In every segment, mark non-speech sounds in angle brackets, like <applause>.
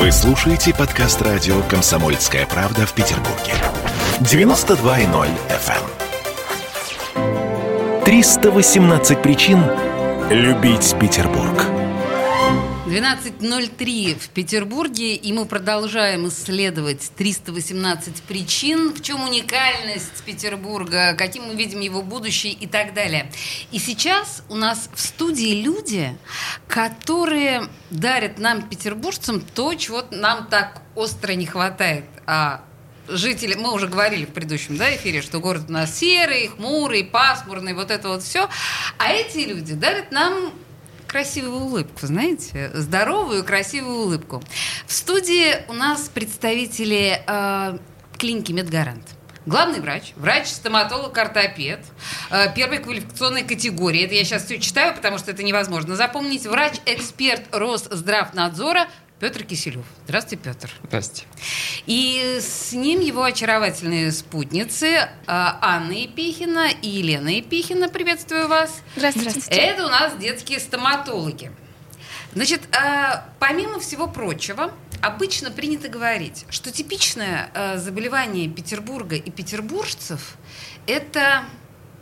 Вы слушаете подкаст радио «Комсомольская правда» в Петербурге. 92.0 FM. 318 причин любить Петербург. 12.03 в Петербурге, и мы продолжаем исследовать 318 причин, в чем уникальность Петербурга, каким мы видим его будущее и так далее. И сейчас у нас в студии люди, которые дарят нам, петербуржцам, то, чего нам так остро не хватает. А жители, мы уже говорили в предыдущем да, эфире, что город у нас серый, хмурый, пасмурный, вот это вот все. А эти люди дарят нам красивую улыбку, знаете, здоровую красивую улыбку. В студии у нас представители э, клиники Медгарант. Главный врач, врач-стоматолог-ортопед э, первой квалификационной категории. Это я сейчас все читаю, потому что это невозможно запомнить. Врач-эксперт Росздравнадзора Петр Киселев. Здравствуйте, Петр. Здравствуйте. И с ним его очаровательные спутницы а, Анна Епихина и Елена Епихина. Приветствую вас. Здравствуйте. Это у нас детские стоматологи. Значит, а, помимо всего прочего, обычно принято говорить, что типичное а, заболевание Петербурга и петербуржцев – это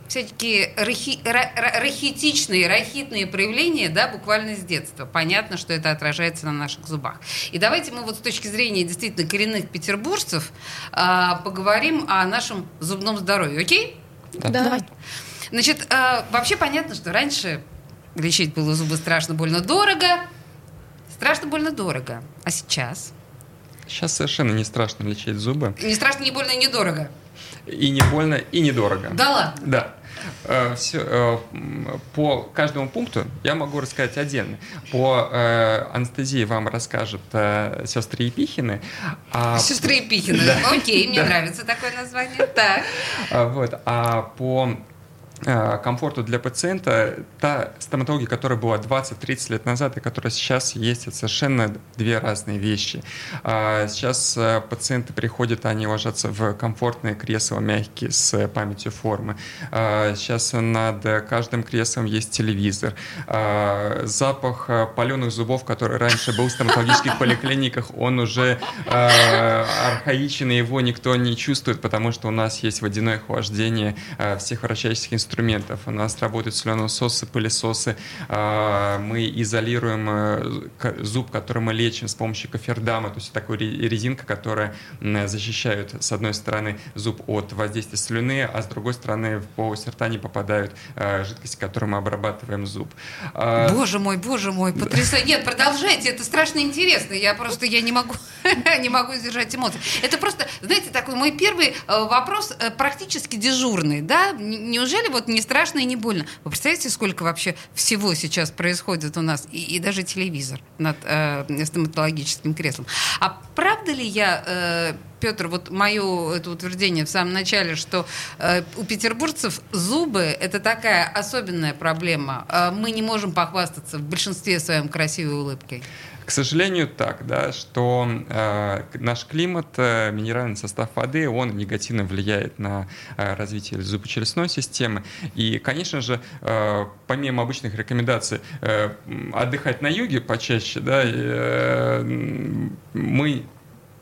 всякие рахи, рахитичные, рахитные проявления, да, буквально с детства. Понятно, что это отражается на наших зубах. И давайте мы вот с точки зрения действительно коренных петербуржцев э, поговорим о нашем зубном здоровье, окей? Да. Давай. Значит, э, вообще понятно, что раньше лечить было зубы страшно больно дорого, страшно больно дорого. А сейчас? Сейчас совершенно не страшно лечить зубы. Не страшно, не больно, не дорого. И не больно, и недорого. Да ладно? Да. Э, все, э, по каждому пункту я могу рассказать отдельно. По э, анестезии вам расскажут сестры Епихины. А... Сестры Епихины. <laughs> Да. Окей, мне да. нравится такое название. Так. Вот. А по Э, комфорту для пациента, та стоматология, которая была 20-30 лет назад и которая сейчас есть, это совершенно две разные вещи. А сейчас э, пациенты приходят, они ложатся в комфортные кресла мягкие с памятью формы. А сейчас над каждым креслом есть телевизор. А запах э, паленых зубов, который раньше был в стоматологических <laughs> поликлиниках, он уже архаичен, и его никто не чувствует, потому что у нас есть водяное охлаждение всех инструментов инструментов. У нас работают соленососы, пылесосы. А, мы изолируем э, зуб, который мы лечим с помощью кофердама, то есть такой резинка, которая защищает, с одной стороны, зуб от воздействия слюны, а с другой стороны, в полость рта не попадают э, жидкости, которой мы обрабатываем зуб. А, боже мой, боже мой, потрясающе. Нет, продолжайте, это страшно интересно. Я просто, я не могу, <laughs> не могу сдержать эмоции. Это просто, знаете, такой мой первый э, вопрос практически дежурный, да? Неужели вот вот не страшно и не больно. Вы представляете, сколько вообще всего сейчас происходит у нас, и, и даже телевизор над э, стоматологическим креслом. А правда ли я, э, Петр, вот мое это утверждение в самом начале, что э, у петербуржцев зубы это такая особенная проблема. Э, мы не можем похвастаться в большинстве своем красивой улыбкой. К сожалению, так, да, что э, наш климат, э, минеральный состав воды, он негативно влияет на э, развитие зубочелюстной системы. И, конечно же, э, помимо обычных рекомендаций э, отдыхать на юге почаще, да, э, мы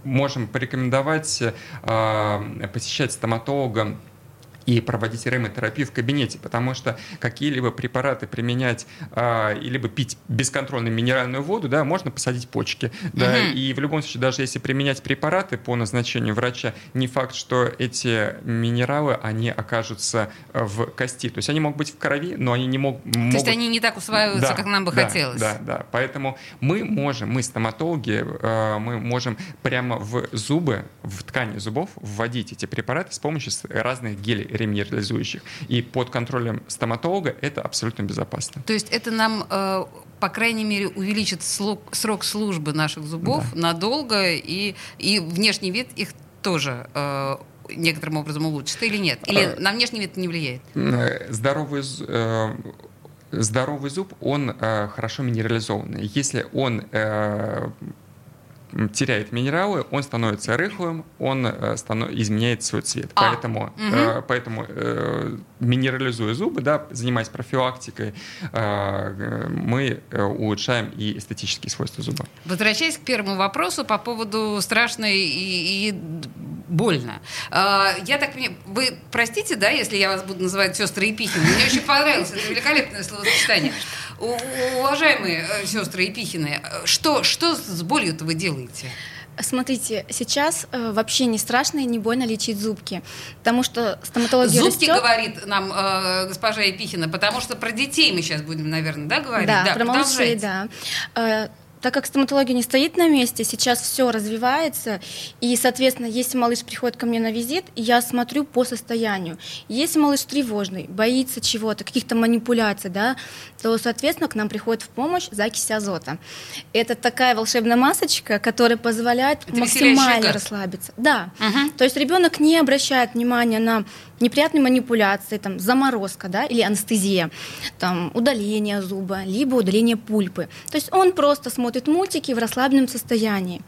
можем порекомендовать э, посещать стоматолога и проводить ремотерапию в кабинете, потому что какие-либо препараты применять а, и либо пить бесконтрольно минеральную воду, да, можно посадить почки, да, угу. и в любом случае, даже если применять препараты по назначению врача, не факт, что эти минералы, они окажутся в кости, то есть они могут быть в крови, но они не мог, могут... То есть они не так усваиваются, да, как нам бы да, хотелось. Да, да, поэтому мы можем, мы стоматологи, а, мы можем прямо в зубы, в ткани зубов вводить эти препараты с помощью разных гелей реминерализующих. И под контролем стоматолога это абсолютно безопасно. То есть это нам, э, по крайней мере, увеличит срок, срок службы наших зубов да. надолго, и, и внешний вид их тоже э, некоторым образом улучшит или нет? Или а, на внешний вид не влияет? Э, здоровый здоровый зуб, он э, хорошо минерализованный. Если он э, теряет минералы, он становится рыхлым, он э, станов... изменяет свой цвет. А, Поэтому, угу. э, поэтому э, минерализуя зубы, да, занимаясь профилактикой, э, мы э, улучшаем и эстетические свойства зуба. Возвращаясь к первому вопросу по поводу страшной и, и больно. А, я так понимаю, вы простите, да, если я вас буду называть сестрой Епихина? Мне очень понравилось это великолепное словосочетание. У- Уважаемые э, сестры Епихины, что, что с болью-то вы делаете? Смотрите, сейчас э, вообще не страшно и не больно лечить зубки, потому что стоматология Зубки, растет. говорит нам э, госпожа Епихина, потому что про детей мы сейчас будем, наверное, да, говорить? Да, про малышей, да. Э, Так как стоматология не стоит на месте, сейчас все развивается, и, соответственно, если малыш приходит ко мне на визит, я смотрю по состоянию. Если малыш тревожный, боится чего-то, каких-то манипуляций, да, то, соответственно, к нам приходит в помощь закись азота. Это такая волшебная масочка, которая позволяет Это максимально расслабиться. Да. Мгм. То есть ребенок не обращает внимания на неприятные манипуляции, там, заморозка, да, или анестезия, там, удаление зуба, либо удаление пульпы. То есть он просто смотрит мультики в расслабленном состоянии.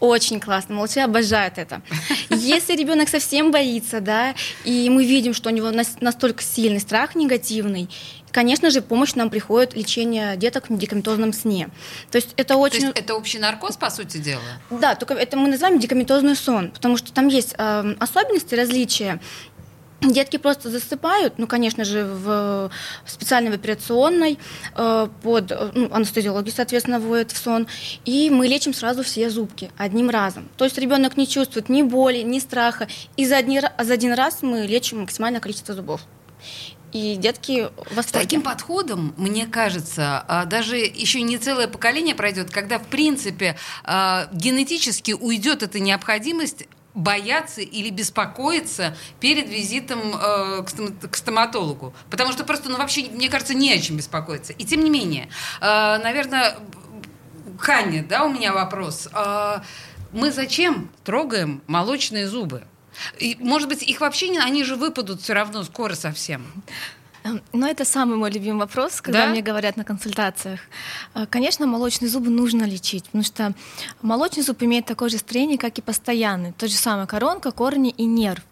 Очень классно, малыши обожают это. <laughs> Если ребенок совсем боится, да, и мы видим, что у него нас- настолько сильный страх негативный, конечно же, в помощь нам приходит лечение деток в медикаментозном сне. То есть это То очень... есть это общий наркоз, по сути дела? Да, только это мы называем медикаментозный сон, потому что там есть э, особенности, различия. Детки просто засыпают, ну, конечно же, в специальной операционной, э, под э, ну, анестезиологи, соответственно, вводят в сон, и мы лечим сразу все зубки одним разом. То есть ребенок не чувствует ни боли, ни страха, и за один, ра- за один раз мы лечим максимальное количество зубов. И детки в С таким подходом, мне кажется, а, даже еще не целое поколение пройдет, когда, в принципе, а, генетически уйдет эта необходимость бояться или беспокоиться перед визитом э, к, к стоматологу. Потому что просто, ну, вообще, мне кажется, не о чем беспокоиться. И тем не менее, э, наверное, к Анне, да, у меня вопрос. А, Мы зачем трогаем молочные зубы? И, может быть, их вообще не, они же выпадут все равно скоро совсем. Эм, Но это самый мой любимый вопрос, когда Да? мне говорят на консультациях. Э, Конечно, молочные зубы нужно лечить, потому что молочный зуб имеет такое же строение, как и постоянный. То же самое коронка, корни и нерв.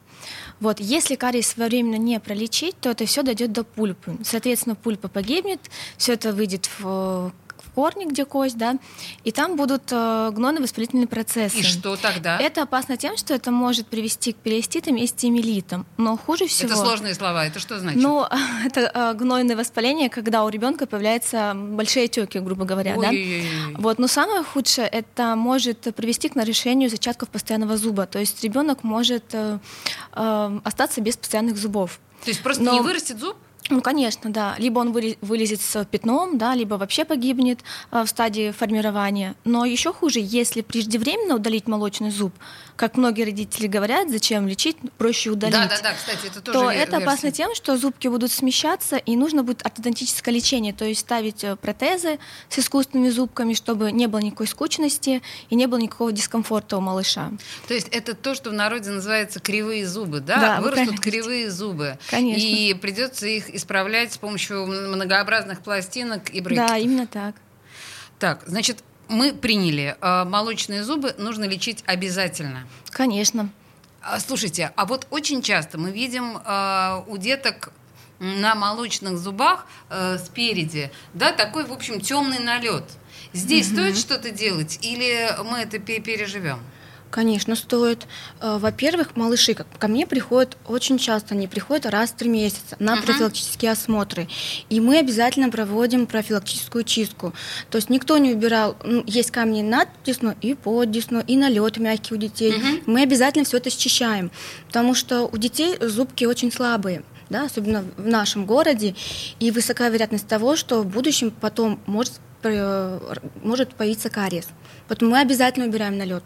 Вот, если кариес своевременно не пролечить, то это все дойдет до пульпы. Соответственно, пульпа погибнет, все это выйдет в, корни, где кость, да, и там будут э, гнойно-воспалительные процессы. И что тогда? Это опасно тем, что это может привести к периститам и стимилитам. Но хуже всего... Это сложные слова. Это что значит? Ну, <laughs> это э, гнойное воспаление, когда у ребенка появляются большие отеки, грубо говоря, да? Ой-ой-ой. Вот, но самое худшее это может привести к нарушению зачатков постоянного зуба. То есть ребенок может э, э, остаться без постоянных зубов. То есть просто Но- не вырастет зуб? Ну, конечно, да. Либо он вылезет с пятном, да, либо вообще погибнет э, в стадии формирования. Но еще хуже, если преждевременно удалить молочный зуб, как многие родители говорят, зачем лечить, проще удалить Да, да, да, кстати, это тоже то ве- это опасно версия. тем, что зубки будут смещаться, и нужно будет ортодонтическое лечение, то есть ставить э, протезы с искусственными зубками, чтобы не было никакой скучности и не было никакого дискомфорта у малыша. То есть это то, что в народе называется кривые зубы, да? Да, вы Вырастут кривые зубы. Конечно. И придется их исправлять с помощью многообразных пластинок и брекетов. Да, именно так. Так, значит, мы приняли, э, молочные зубы нужно лечить обязательно. Конечно. А, Слушайте, а вот очень часто мы видим э, у деток на молочных зубах э, спереди, да, такой, в общем, темный налет. Здесь стоит что-то делать или мы это пе- переживем? Конечно, стоит. Э, Во-первых, малыши как- ко мне приходят очень часто, они приходят раз в три месяца на Мгм. профилактические осмотры. И мы обязательно проводим профилактическую чистку. То есть никто не убирал, ну, есть камни над десной и под десной, и налет мягкий у детей. Мгм. Мы обязательно все это счищаем, потому что у детей зубки очень слабые. Да, особенно в нашем городе, и высока вероятность того, что в будущем потом может, э, может появиться кариес. Поэтому мы обязательно убираем налет.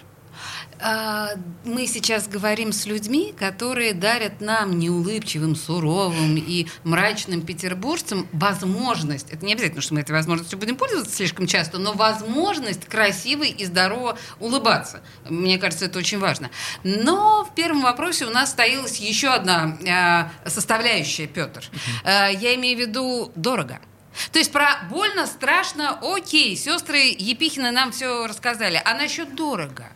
А, Мы сейчас говорим с людьми, которые дарят нам неулыбчивым, суровым и мрачным петербуржцам возможность, это не обязательно, что мы этой возможностью будем пользоваться слишком часто, но возможность красиво и здорово улыбаться. Мне кажется, это очень важно. Но в первом вопросе у нас стоялась еще одна а, составляющая, Петр. А, Я имею в виду дорого. То есть про больно, страшно, окей, сестры Епихины нам все рассказали. А насчет дорого?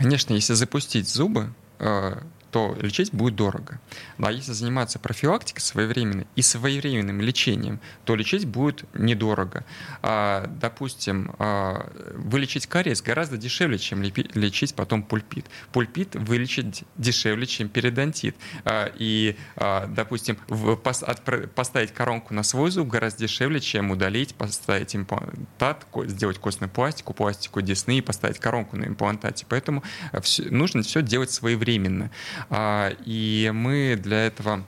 Конечно, если запустить зубы, э, то лечить будет дорого. Ну, а если заниматься профилактикой своевременной и своевременным лечением, то лечить будет недорого. А, допустим, а, вылечить кариес гораздо дешевле, чем лечить потом пульпит. Пульпит вылечить дешевле, чем периодонтит. А, и, а, допустим, в, пос, от, поставить коронку на свой зуб гораздо дешевле, чем удалить, поставить имплантат, сделать костную пластику, пластику десны и поставить коронку на имплантате. Поэтому э, все, нужно все делать своевременно. А, и мы для этого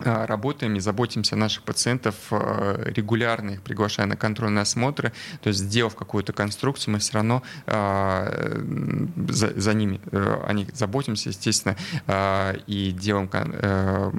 а, работаем и заботимся о наших пациентов а, регулярно, их приглашая на контрольные осмотры. То есть, сделав какую-то конструкцию, мы все равно за, за ними, э, о них заботимся, естественно, и делаем э,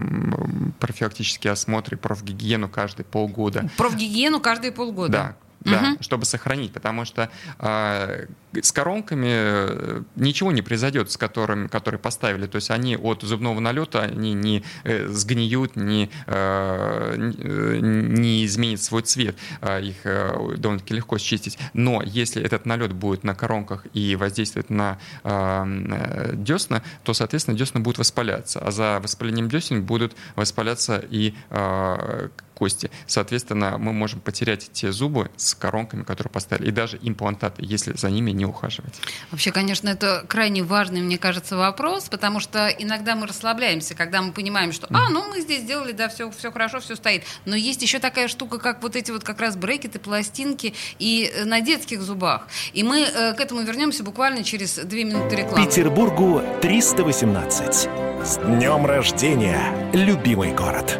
профилактические осмотры, профгигиену каждые полгода. Профгигиену каждые полгода? Да, да, угу. чтобы сохранить, потому что э, с коронками э, ничего не произойдет, с которыми, которые поставили. То есть они от зубного налета они не э, сгниют, не, э, не изменят свой цвет. Э, их э, довольно-таки легко счистить. Но если этот налет будет на коронках и воздействует на э, десна, то, соответственно, десна будут воспаляться. А за воспалением десен будут воспаляться и э, кости. Соответственно, мы можем потерять те зубы с коронками, которые поставили, и даже имплантаты, если за ними не ухаживать. Вообще, конечно, это крайне важный, мне кажется, вопрос, потому что иногда мы расслабляемся, когда мы понимаем, что, а, ну мы здесь сделали, да, все, все хорошо, все стоит. Но есть еще такая штука, как вот эти вот как раз брекеты, пластинки и э, на детских зубах. И мы э, к этому вернемся буквально через две минуты рекламы. Петербургу 318. С днем рождения, любимый город!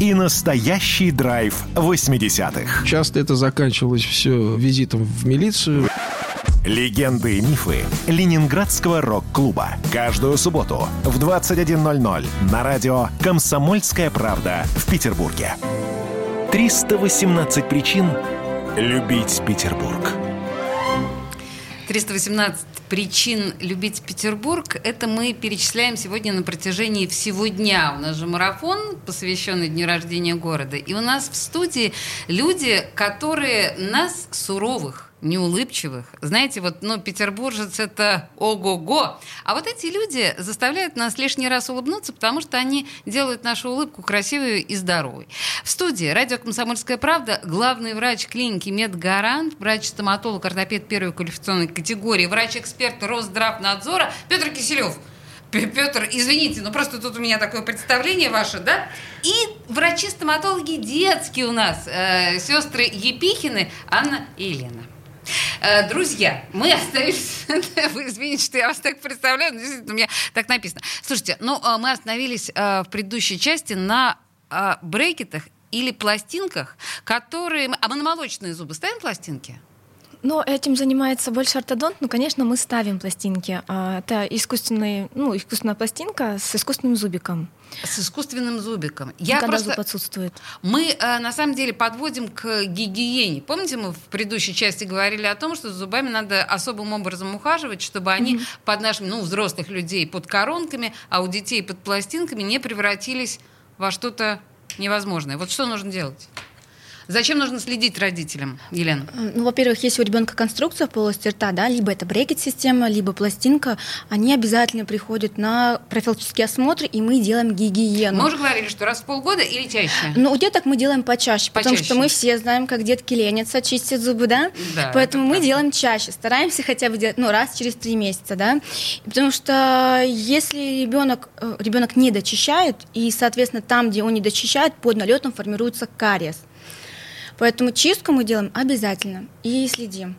и настоящий драйв 80-х. Часто это заканчивалось все визитом в милицию. Легенды и мифы Ленинградского рок-клуба. Каждую субботу в 21.00 на радио «Комсомольская правда» в Петербурге. 318 причин любить Петербург. 318 причин любить Петербург, это мы перечисляем сегодня на протяжении всего дня. У нас же марафон, посвященный дню рождения города. И у нас в студии люди, которые нас, суровых, неулыбчивых. Знаете, вот, ну, петербуржец это ого-го. А вот эти люди заставляют нас лишний раз улыбнуться, потому что они делают нашу улыбку красивой и здоровой. В студии радио «Комсомольская правда» главный врач клиники «Медгарант», врач-стоматолог, ортопед первой квалификационной категории, врач-эксперт Росздравнадзора Петр Киселев. Петр, извините, но просто тут у меня такое представление ваше, да? И врачи-стоматологи детские у нас, э, сестры Епихины, Анна и Елена. Э, друзья, мы остановились... <laughs> Вы извините, что я вас так представляю, но действительно у меня так написано. Слушайте, ну э, мы остановились э, в предыдущей части на брекетах или пластинках, которые... А мы на молочные зубы ставим пластинки? Но этим занимается больше ортодонт, но, конечно, мы ставим пластинки. А, это искусственный, ну, искусственная пластинка с искусственным зубиком. С искусственным зубиком. Я Когда просто... зуб отсутствует. Мы, э, на самом деле, подводим к гигиене. Помните, мы в предыдущей части говорили о том, что с зубами надо особым образом ухаживать, чтобы они mm-hmm. под нашими, ну, взрослых людей под коронками, а у детей под пластинками не превратились во что-то невозможное. Вот что нужно делать? Зачем нужно следить родителям, Елена? Ну, во-первых, если у ребенка конструкция в полости рта, да, либо это брекет-система, либо пластинка, они обязательно приходят на профилактический осмотр, и мы делаем гигиену. Мы уже говорили, что раз в полгода или чаще? Ну, у деток мы делаем почаще, почаще. потому что мы все знаем, как детки ленятся, чистят зубы, да? да Поэтому мы делаем чаще, стараемся хотя бы делать, ну, раз через три месяца, да? Потому что если ребенок, э, ребенок не дочищает, и, соответственно, там, где он не дочищает, под налетом формируется кариес. Поэтому чистку мы делаем обязательно и следим.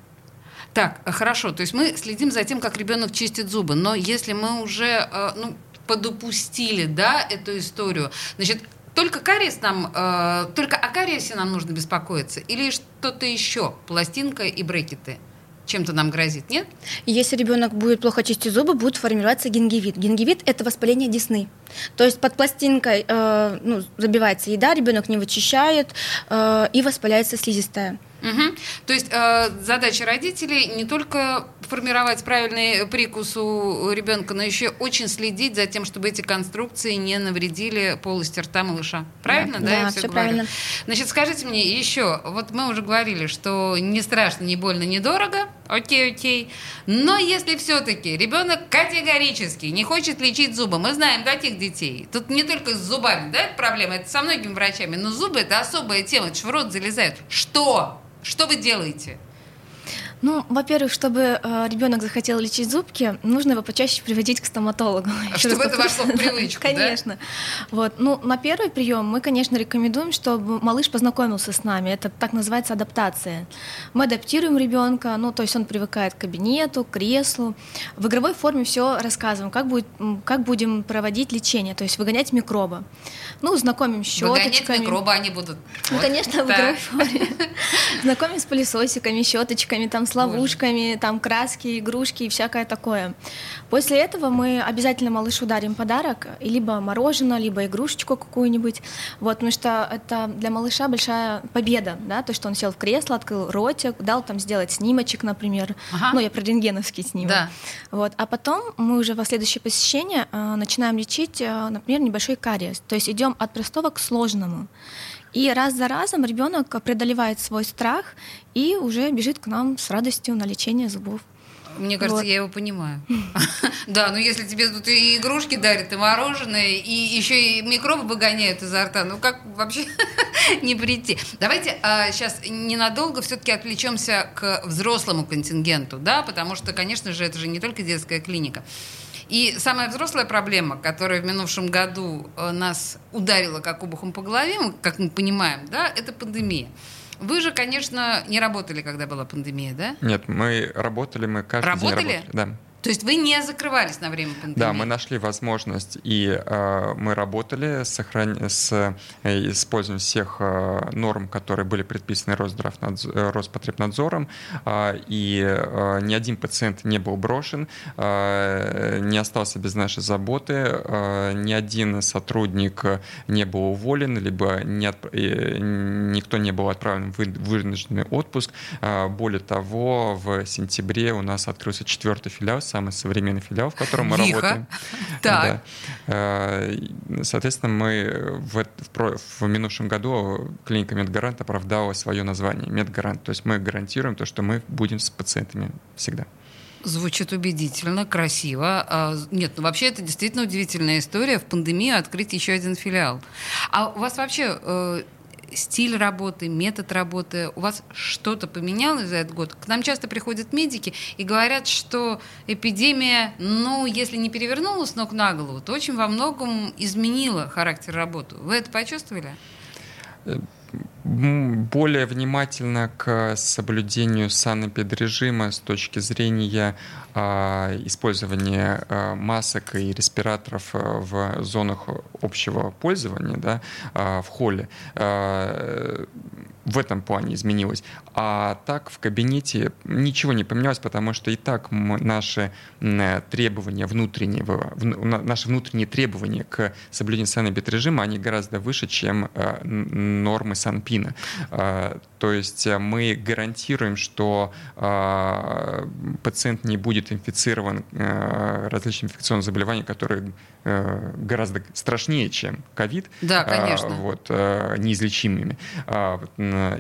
Так, хорошо. То есть мы следим за тем, как ребенок чистит зубы. Но если мы уже, э, ну, подупустили, да, эту историю. Значит, только кариес нам, э, только о кариесе нам нужно беспокоиться или что-то еще, пластинка и брекеты? Чем-то нам грозит, нет? Если ребенок будет плохо чистить зубы, будет формироваться гингивит. Гингивит – это воспаление десны. То есть под пластинкой э, ну, забивается еда, ребенок не вычищает э, и воспаляется слизистая. Угу. То есть э, задача родителей не только формировать правильный прикус у ребенка, но еще очень следить за тем, чтобы эти конструкции не навредили полости рта малыша. Правильно, да? Да, да все, все правильно. Значит, скажите мне еще, вот мы уже говорили, что не страшно, не больно, не дорого. Окей, окей. Но если все-таки ребенок категорически не хочет лечить зубы, мы знаем таких детей. Тут не только с зубами, да, это проблема, это со многими врачами, но зубы это особая тема, это в рот залезают. Что? Что вы делаете? Ну, во-первых, чтобы э, ребенок захотел лечить зубки, нужно его почаще приводить к стоматологу. А чтобы это вошло в привычку, Конечно. Вот. Ну, на первый прием мы, конечно, рекомендуем, чтобы малыш познакомился с нами. Это так называется адаптация. Мы адаптируем ребенка, ну, то есть он привыкает к кабинету, к креслу. В игровой форме все рассказываем, как, будет, как будем проводить лечение, то есть выгонять микроба. Ну, знакомим с щеточками. Выгонять микробы они будут. Ну, конечно, в игровой форме. Знакомим с пылесосиками, щеточками, там, с ловушками, там краски, игрушки и всякое такое. После этого мы обязательно малышу дарим подарок, либо мороженое, либо игрушечку какую-нибудь, вот, потому что это для малыша большая победа, да, то, что он сел в кресло, открыл ротик, дал там сделать снимочек, например, ага. ну, я про рентгеновский снимок, да. вот, а потом мы уже во следующее посещение э, начинаем лечить, э, например, небольшой кариес, то есть идем от простого к сложному. И раз за разом ребенок преодолевает свой страх и уже бежит к нам с радостью на лечение зубов. Мне кажется, вот. я его понимаю. <laughs> Да, но если тебе тут и игрушки дарят, и мороженое, и еще и микробы выгоняют изо рта, ну как вообще <laughs> не прийти? Давайте а, сейчас ненадолго все-таки отвлечемся к взрослому контингенту, да, потому что, конечно же, это же не только детская клиника. И самая взрослая проблема, которая в минувшем году э, нас ударила как обухом по голове, как мы понимаем, да, это пандемия. Вы же, конечно, не работали, когда была пандемия, да? Нет, мы работали, мы каждый работали? день работали. Да. То есть вы не закрывались на время пандемии? Да, мы нашли возможность, и э, мы работали с, сохран... с э, использованием всех э, норм, которые были предписаны Росздравнадз... Э, Роспотребнадзором, э, и э, ни один пациент не был брошен, э, не остался без нашей заботы, э, ни один сотрудник не был уволен, либо не отп... э, никто не был отправлен в вынужденный отпуск. Э, более того, в сентябре у нас открылся четвертый филиал самый современный филиал, в котором мы Лихо. работаем. <laughs> Так. Да. Э, соответственно, мы в, в, в минувшем году клиника Медгарант оправдала свое название Медгарант. То есть мы гарантируем то, что мы будем с пациентами всегда. Звучит убедительно, красиво. А, нет, ну вообще это действительно удивительная история. В пандемию открыть еще один филиал. А у вас вообще э, стиль работы, метод работы, у вас что-то поменялось за этот год? К нам часто приходят медики и говорят, что эпидемия, ну, если не перевернула с ног на голову, то очень во многом изменила характер работы. Вы это почувствовали? Более внимательно к соблюдению санэпидрежима с точки зрения э, использования э, масок и респираторов э, в зонах общего пользования, да, э, в холле. Э, в этом плане изменилось. А так в кабинете ничего не поменялось, потому что и так наши требования внутреннего, наши внутренние требования к соблюдению санэпидрежима, они гораздо выше, чем э, нормы Санпина. А, то есть э, мы гарантируем, что пациент не будет инфицирован э, различными инфекционными заболеваниями, которые гораздо страшнее, чем ковид. Да, конечно. Вот, неизлечимыми.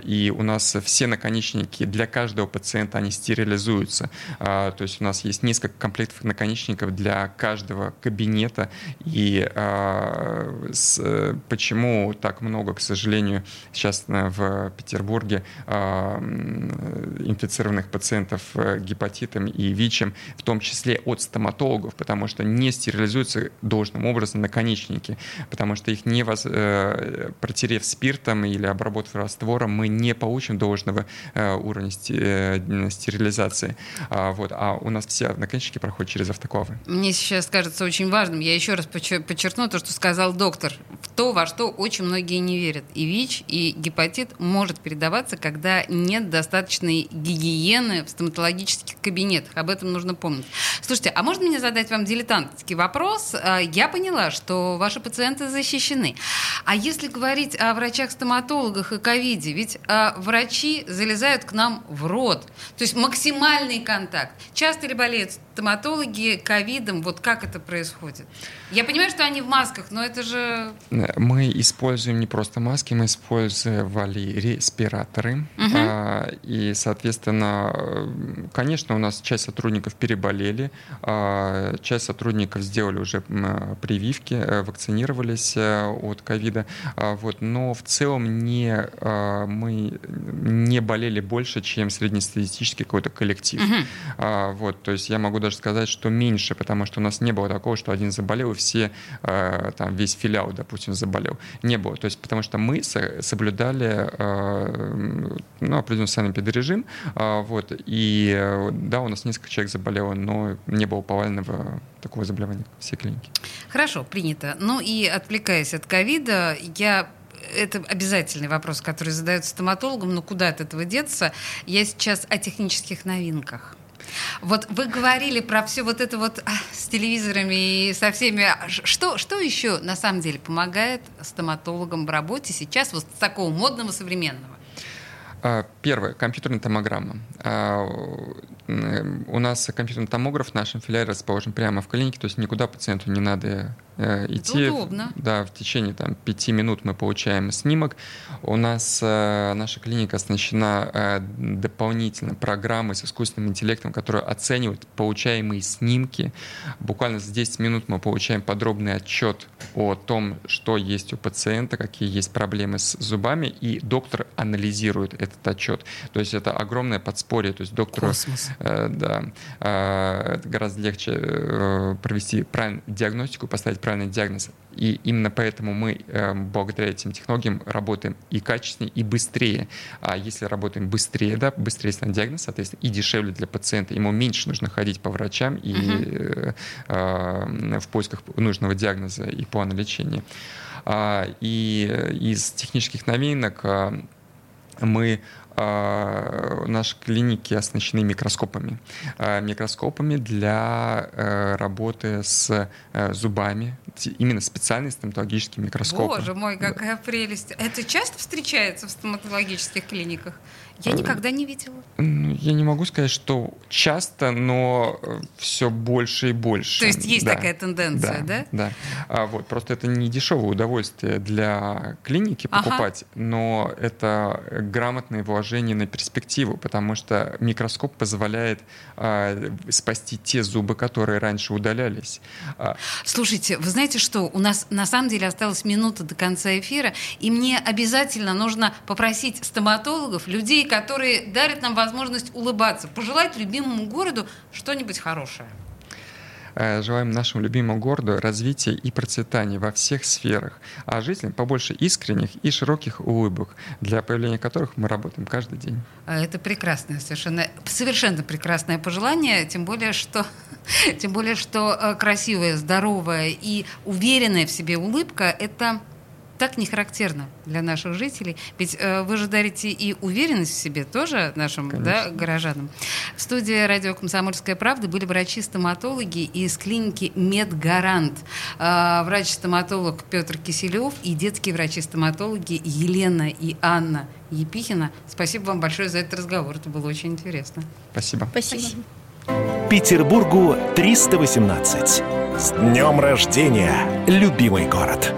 И у нас все наконечники для каждого пациента, они стерилизуются. То есть у нас есть несколько комплектов наконечников для каждого кабинета. И почему так много, к сожалению, сейчас в Петербурге а, инфицированных пациентов э, гепатитом и ВИЧем, в том числе от стоматологов, потому что не стерилизуются должным образом наконечники, потому что их не. Э, протерев спиртом или обработав раствором, скоро мы не получим должного уровня стерилизации. А, вот, а у нас все наконечники проходят через автоклавы. Мне сейчас кажется очень важным, я еще раз подчеркну то, что сказал доктор, то, во что очень многие не верят. И ВИЧ, и гепатит может передаваться, когда нет достаточной гигиены в стоматологических кабинетах. Об этом нужно помнить. Слушайте, а можно мне задать вам дилетантский вопрос? А, я поняла, что ваши пациенты защищены. А если говорить о врачах-стоматологах и ковиде, ведь а, врачи залезают к нам в рот. То есть максимальный контакт. Часто ли болеют стоматологи ковидом? Вот как это происходит? Я понимаю, что они в масках, но это же... Мы используем не просто маски, мы использовали респираторы. Угу. А, и, соответственно, конечно, у нас часть сотрудников переболели, а, часть сотрудников сделали уже прививки, э, вакцинировались э, от ковида. А, вот, но в целом не, а, мы не болели больше, чем среднестатистический какой-то коллектив. Угу. А, вот, то есть я могу даже сказать, что меньше, потому что у нас не было такого, что один заболел, и все, а, там, весь филиал, допустим, заболел. Не было. То есть потому что мы соблюдали а, ну, определенный санэпидрежим, а, вот, и да, у нас несколько человек заболело, но не было повального такого заболевания всей клинике. Хорошо, принято. Ну и отвлекаясь от ковида, я это обязательный вопрос, который задают стоматологам, но куда от этого деться? Я сейчас о технических новинках. Вот вы говорили про все вот это вот а, с телевизорами и со всеми. А, что, что еще на самом деле помогает стоматологам в работе сейчас вот с такого модного современного? А, первое, компьютерная томограмма. У нас компьютерный томограф в нашем филиале расположен прямо в клинике, то есть никуда пациенту не надо э, идти. Удобно. Да, в течение там, пяти минут мы получаем снимок. У нас э, наша клиника оснащена э, дополнительно программой с искусственным интеллектом, которая оценивает получаемые снимки. Буквально за 10 минут мы получаем подробный отчет о том, что есть у пациента, какие есть проблемы с зубами, и доктор анализирует этот отчет. То есть это огромное подспорье. То есть доктору Космос. Э, да, э, гораздо легче э, провести правильную диагностику, поставить правильный диагноз. И именно поэтому мы благодаря этим технологиям работаем и качественнее, и быстрее. А если работаем быстрее, да, быстрее станет диагноз, соответственно, и дешевле для пациента, ему меньше нужно ходить по врачам и э, в поисках нужного диагноза и плана лечения. А, и из технических новинок мы а, наши клиники оснащены микроскопами. А, микроскопами для э, работы с э, зубами, именно специальные стоматологические микроскопы. Боже мой, какая прелесть. Это часто встречается в стоматологических клиниках? Я э, никогда не видела. Я не могу сказать, что часто, но все больше и больше. То есть есть да. такая тенденция, да? Да. да. А, вот, просто это не дешевое удовольствие для клиники покупать, ага. но это грамотное вложение на перспективу, потому что микроскоп позволяет а, спасти те зубы, которые раньше удалялись. А. Слушайте, вы знаете что? У нас на самом деле осталась минута до конца эфира, и мне обязательно нужно попросить стоматологов, людей, которые дарят нам возможность улыбаться, пожелать любимому городу что-нибудь хорошее. Э, желаем нашему любимому городу развития и процветания во всех сферах, а жителям побольше искренних и широких улыбок, для появления которых мы работаем каждый день. А, это прекрасное, совершенно, совершенно прекрасное пожелание, тем более, что, <laughs> тем более, что э, красивая, здоровая и уверенная в себе улыбка – это так не характерно для наших жителей. Ведь э, вы же дарите и уверенность в себе тоже нашим да, горожанам. В студии радио «Комсомольская правда» были врачи-стоматологи из клиники «Медгарант». Э, врач-стоматолог Петр Киселев и детские врачи-стоматологи Елена и Анна Епихина. Спасибо вам большое за этот разговор. Это было очень интересно. Спасибо. Спасибо. Петербургу 318. С днем рождения, любимый город!